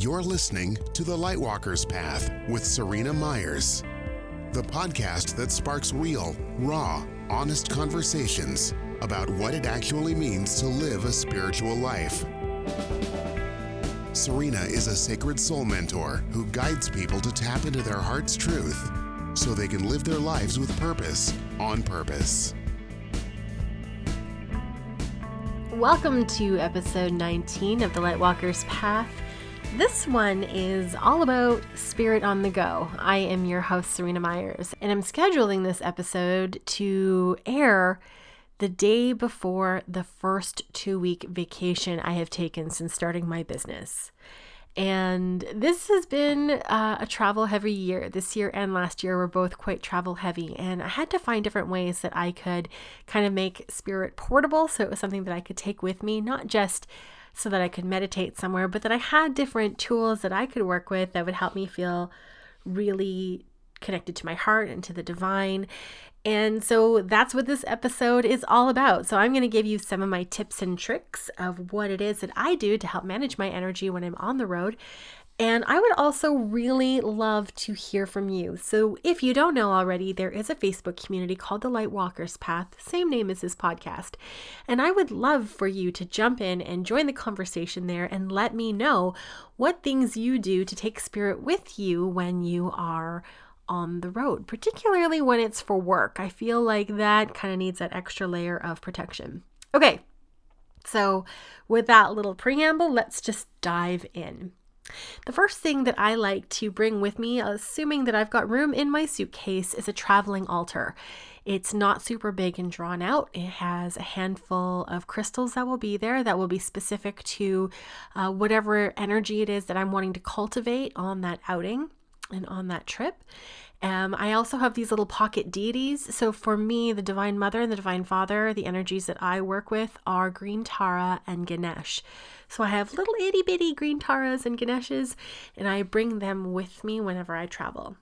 You're listening to The Lightwalker's Path with Serena Myers, the podcast that sparks real, raw, honest conversations about what it actually means to live a spiritual life. Serena is a sacred soul mentor who guides people to tap into their heart's truth so they can live their lives with purpose on purpose. Welcome to episode 19 of The Lightwalker's Path. This one is all about Spirit on the Go. I am your host, Serena Myers, and I'm scheduling this episode to air the day before the first two week vacation I have taken since starting my business. And this has been uh, a travel heavy year. This year and last year were both quite travel heavy. And I had to find different ways that I could kind of make spirit portable. So it was something that I could take with me, not just so that I could meditate somewhere, but that I had different tools that I could work with that would help me feel really connected to my heart and to the divine. And so that's what this episode is all about. So I'm going to give you some of my tips and tricks of what it is that I do to help manage my energy when I'm on the road and I would also really love to hear from you. So, if you don't know already, there is a Facebook community called the Lightwalker's Path, same name as this podcast. And I would love for you to jump in and join the conversation there and let me know what things you do to take spirit with you when you are on the road, particularly when it's for work. I feel like that kind of needs that extra layer of protection. Okay, so with that little preamble, let's just dive in. The first thing that I like to bring with me, assuming that I've got room in my suitcase, is a traveling altar. It's not super big and drawn out. It has a handful of crystals that will be there that will be specific to uh, whatever energy it is that I'm wanting to cultivate on that outing and on that trip. Um, I also have these little pocket deities. So for me, the Divine Mother and the Divine Father, the energies that I work with are Green Tara and Ganesh. So I have little itty bitty Green Taras and Ganeshes, and I bring them with me whenever I travel.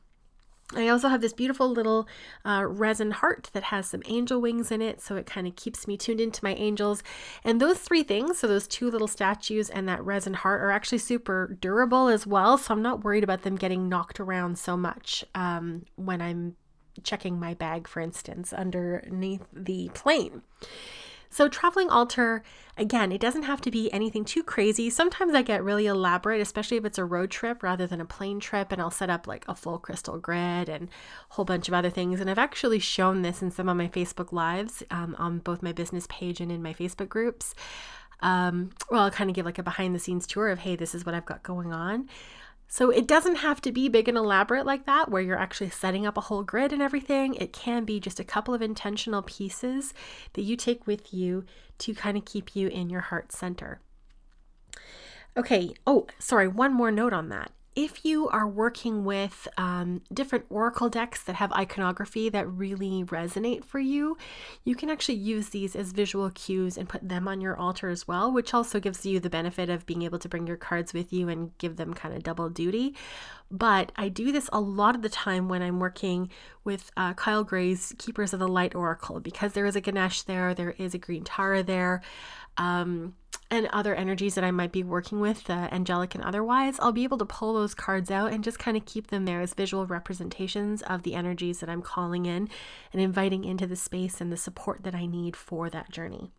I also have this beautiful little uh, resin heart that has some angel wings in it, so it kind of keeps me tuned into my angels. And those three things, so those two little statues and that resin heart, are actually super durable as well. So I'm not worried about them getting knocked around so much um, when I'm checking my bag, for instance, underneath the plane. So, traveling altar, again, it doesn't have to be anything too crazy. Sometimes I get really elaborate, especially if it's a road trip rather than a plane trip, and I'll set up like a full crystal grid and a whole bunch of other things. And I've actually shown this in some of my Facebook Lives um, on both my business page and in my Facebook groups. Um, well, I'll kind of give like a behind the scenes tour of, hey, this is what I've got going on. So it doesn't have to be big and elaborate like that, where you're actually setting up a whole grid and everything. It can be just a couple of intentional pieces that you take with you to kind of keep you in your heart center. Okay, oh, sorry, one more note on that if you are working with um, different oracle decks that have iconography that really resonate for you, you can actually use these as visual cues and put them on your altar as well, which also gives you the benefit of being able to bring your cards with you and give them kind of double duty. But I do this a lot of the time when I'm working with uh, Kyle Gray's Keepers of the Light Oracle because there is a Ganesh there, there is a Green Tara there. Um, and other energies that I might be working with, uh, angelic and otherwise, I'll be able to pull those cards out and just kind of keep them there as visual representations of the energies that I'm calling in and inviting into the space and the support that I need for that journey.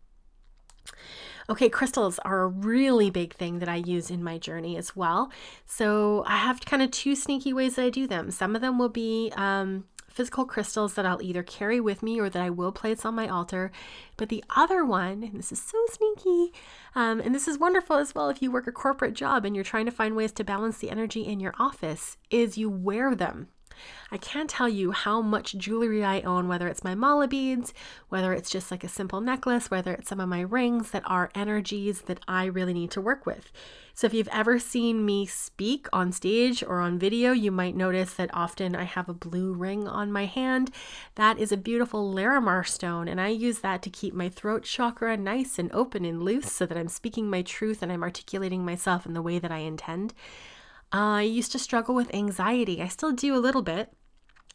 Okay, crystals are a really big thing that I use in my journey as well. So I have kind of two sneaky ways that I do them. Some of them will be um, physical crystals that I'll either carry with me or that I will place on my altar. But the other one, and this is so sneaky, um, and this is wonderful as well if you work a corporate job and you're trying to find ways to balance the energy in your office, is you wear them. I can't tell you how much jewelry I own, whether it's my mala beads, whether it's just like a simple necklace, whether it's some of my rings that are energies that I really need to work with. So, if you've ever seen me speak on stage or on video, you might notice that often I have a blue ring on my hand. That is a beautiful Larimar stone, and I use that to keep my throat chakra nice and open and loose so that I'm speaking my truth and I'm articulating myself in the way that I intend. I used to struggle with anxiety. I still do a little bit,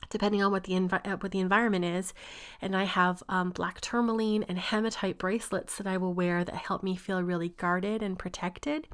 depending on what the envi- uh, what the environment is. And I have um, black tourmaline and hematite bracelets that I will wear that help me feel really guarded and protected.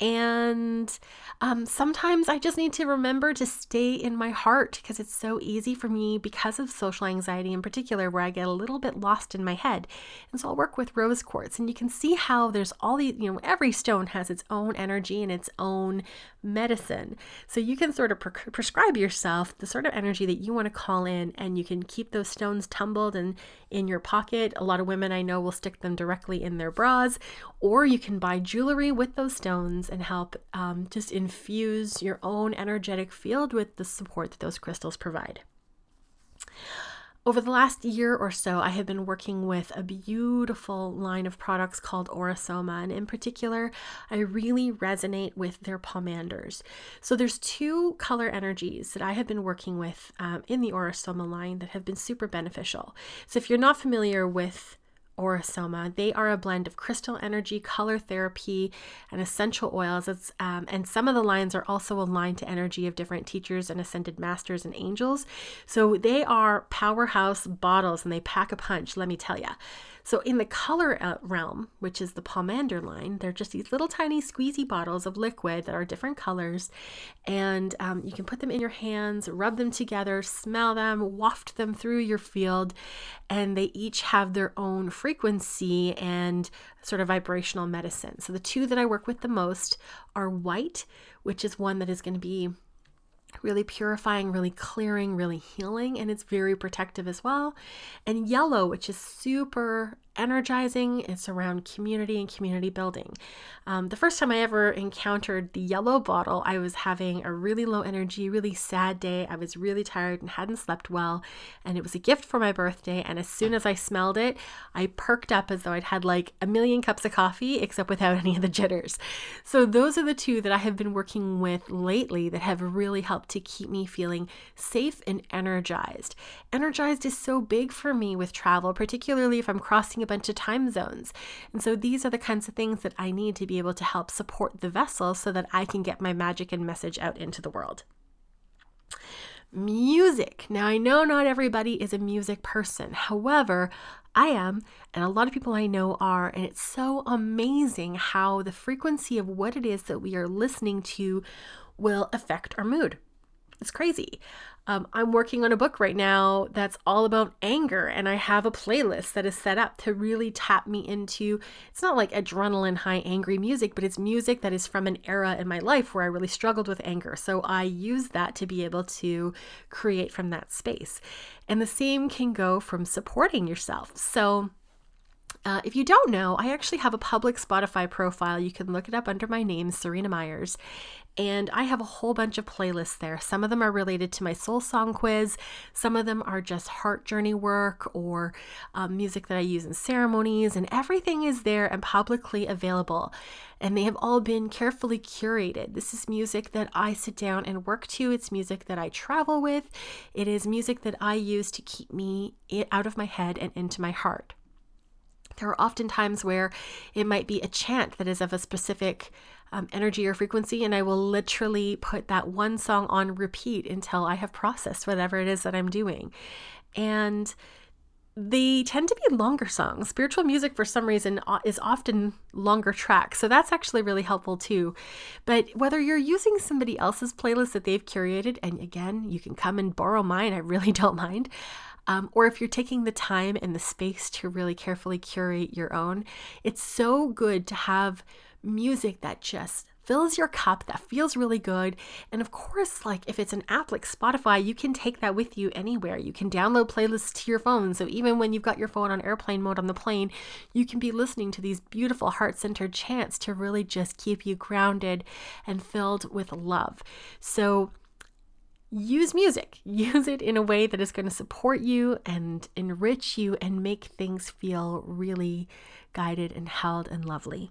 And um, sometimes I just need to remember to stay in my heart because it's so easy for me because of social anxiety in particular, where I get a little bit lost in my head. And so I'll work with rose quartz, and you can see how there's all these, you know, every stone has its own energy and its own medicine. So you can sort of pre- prescribe yourself the sort of energy that you want to call in, and you can keep those stones tumbled and in your pocket. A lot of women I know will stick them directly in their bras, or you can buy jewelry with those stones and help um, just infuse your own energetic field with the support that those crystals provide. Over the last year or so, I have been working with a beautiful line of products called Aura-Soma, and in particular, I really resonate with their pomanders. So there's two color energies that I have been working with um, in the Aura-Soma line that have been super beneficial. So if you're not familiar with Aura-Soma. They are a blend of crystal energy, color therapy, and essential oils. Um, and some of the lines are also aligned to energy of different teachers and ascended masters and angels. So they are powerhouse bottles and they pack a punch, let me tell you. So, in the color uh, realm, which is the pomander line, they're just these little tiny squeezy bottles of liquid that are different colors. And um, you can put them in your hands, rub them together, smell them, waft them through your field. And they each have their own frequency and sort of vibrational medicine. So, the two that I work with the most are white, which is one that is going to be really purifying, really clearing, really healing, and it's very protective as well. And yellow, which is super energizing. It's around community and community building. Um, the first time I ever encountered the yellow bottle, I was having a really low energy, really sad day. I was really tired and hadn't slept well. And it was a gift for my birthday. And as soon as I smelled it, I perked up as though I'd had like a million cups of coffee, except without any of the jitters. So those are the two that I have been working with lately that have really helped to keep me feeling safe and energized. Energized is so big for me with travel, particularly if I'm crossing a bunch of time zones. And so these are the kinds of things that I need to be able to help support the vessel so that I can get my magic and message out into the world. Music. Now, I know not everybody is a music person. However, I am, and a lot of people I know are, and it's so amazing how the frequency of what it is that we are listening to will affect our mood. It's crazy. Um, I'm working on a book right now that's all about anger, and I have a playlist that is set up to really tap me into it's not like adrenaline high angry music, but it's music that is from an era in my life where I really struggled with anger. So I use that to be able to create from that space. And the same can go from supporting yourself. So uh, if you don't know, I actually have a public Spotify profile. You can look it up under my name, Serena Myers. And I have a whole bunch of playlists there. Some of them are related to my soul song quiz, some of them are just heart journey work or um, music that I use in ceremonies, and everything is there and publicly available. And they have all been carefully curated. This is music that I sit down and work to, it's music that I travel with, it is music that I use to keep me out of my head and into my heart. There are often times where it might be a chant that is of a specific um, energy or frequency, and I will literally put that one song on repeat until I have processed whatever it is that I'm doing. And they tend to be longer songs. Spiritual music, for some reason, is often longer tracks. So that's actually really helpful too. But whether you're using somebody else's playlist that they've curated, and again, you can come and borrow mine, I really don't mind. Um, or if you're taking the time and the space to really carefully curate your own, it's so good to have music that just fills your cup that feels really good and of course like if it's an app like spotify you can take that with you anywhere you can download playlists to your phone so even when you've got your phone on airplane mode on the plane you can be listening to these beautiful heart-centered chants to really just keep you grounded and filled with love so use music. Use it in a way that is going to support you and enrich you and make things feel really guided and held and lovely.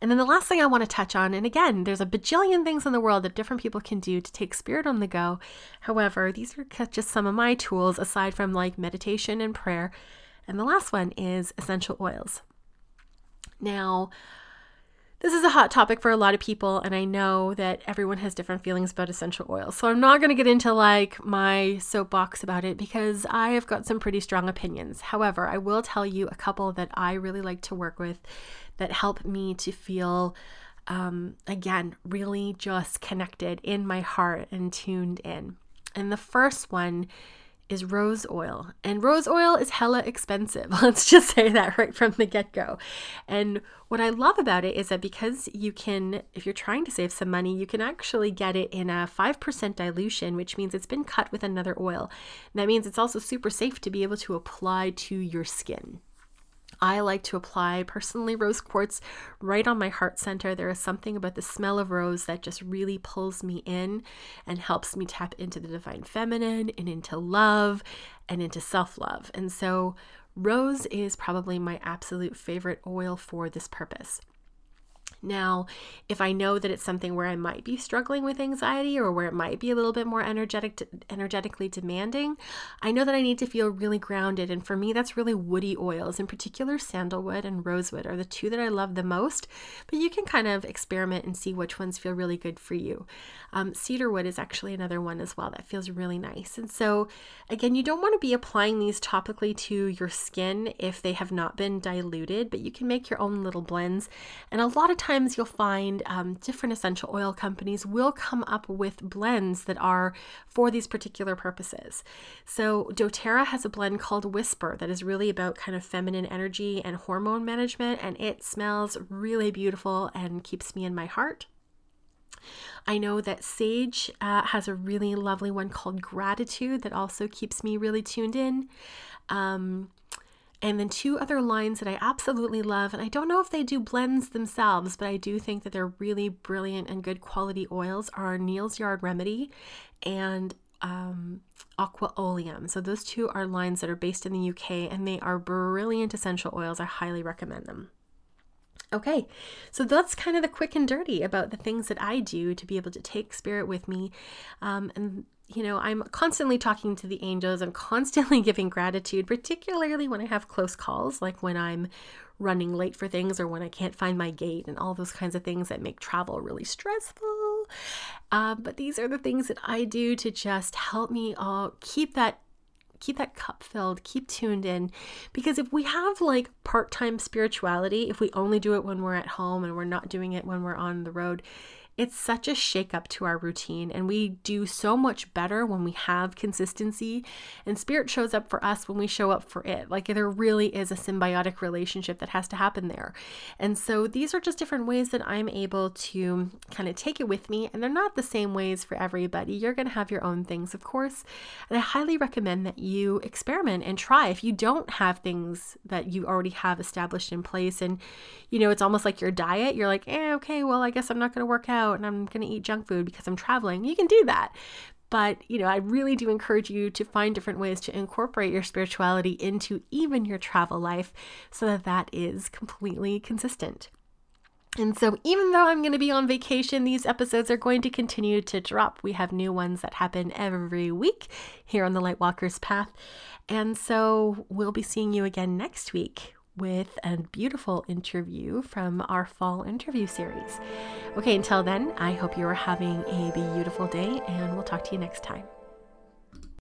And then the last thing I want to touch on, and again, there's a bajillion things in the world that different people can do to take spirit on the go. However, these are just some of my tools aside from like meditation and prayer. And the last one is essential oils. Now, this is a hot topic for a lot of people, and I know that everyone has different feelings about essential oils. So I'm not going to get into like my soapbox about it because I have got some pretty strong opinions. However, I will tell you a couple that I really like to work with that help me to feel um, again, really just connected in my heart and tuned in. And the first one is rose oil. And rose oil is hella expensive. Let's just say that right from the get go. And what I love about it is that because you can, if you're trying to save some money, you can actually get it in a 5% dilution, which means it's been cut with another oil. And that means it's also super safe to be able to apply to your skin. I like to apply personally rose quartz right on my heart center. There is something about the smell of rose that just really pulls me in and helps me tap into the divine feminine and into love and into self love. And so, rose is probably my absolute favorite oil for this purpose. Now, if I know that it's something where I might be struggling with anxiety or where it might be a little bit more energetic energetically demanding, I know that I need to feel really grounded and for me that's really woody oils, in particular sandalwood and rosewood are the two that I love the most, but you can kind of experiment and see which ones feel really good for you. Um, cedarwood is actually another one as well that feels really nice. And so again, you don't want to be applying these topically to your skin if they have not been diluted, but you can make your own little blends. And a lot of times you'll find um, different essential oil companies will come up with blends that are for these particular purposes. So doTERRA has a blend called Whisper that is really about kind of feminine energy and hormone management, and it smells really beautiful and keeps me in my heart. I know that Saje uh, has a really lovely one called Gratitude that also keeps me really tuned in. Um, and then two other lines that I absolutely love. And I don't know if they do blends themselves, but I do think that they're really brilliant and good quality oils are Neal's Yard Remedy and um, Aqua Oleum. So those two are lines that are based in the UK and they are brilliant essential oils. I highly recommend them. Okay, so that's kind of the quick and dirty about the things that I do to be able to take spirit with me um, and you know, I'm constantly talking to the angels. I'm constantly giving gratitude, particularly when I have close calls, like when I'm running late for things or when I can't find my gate and all those kinds of things that make travel really stressful. Uh, but these are the things that I do to just help me all keep that keep that cup filled, keep tuned in. Because if we have like part time spirituality, if we only do it when we're at home and we're not doing it when we're on the road, it's such a shakeup to our routine, and we do so much better when we have consistency. And spirit shows up for us when we show up for it. Like there really is a symbiotic relationship that has to happen there. And so these are just different ways that I'm able to kind of take it with me, and they're not the same ways for everybody. You're going to have your own things, of course. And I highly recommend that you experiment and try. If you don't have things that you already have established in place, and you know, it's almost like your diet, you're like, eh, okay, well, I guess I'm not going to work out out and I'm going to eat junk food because I'm traveling, you can do that. But, you know, I really do encourage you to find different ways to incorporate your spirituality into even your travel life so that that is completely consistent. And so, even though I'm going to be on vacation, these episodes are going to continue to drop. We have new ones that happen every week here on the Lightwalkers Path. And so, we'll be seeing you again next week with a beautiful interview from our fall interview series. Okay, until then, I hope you are having a beautiful day, and we'll talk to you next time.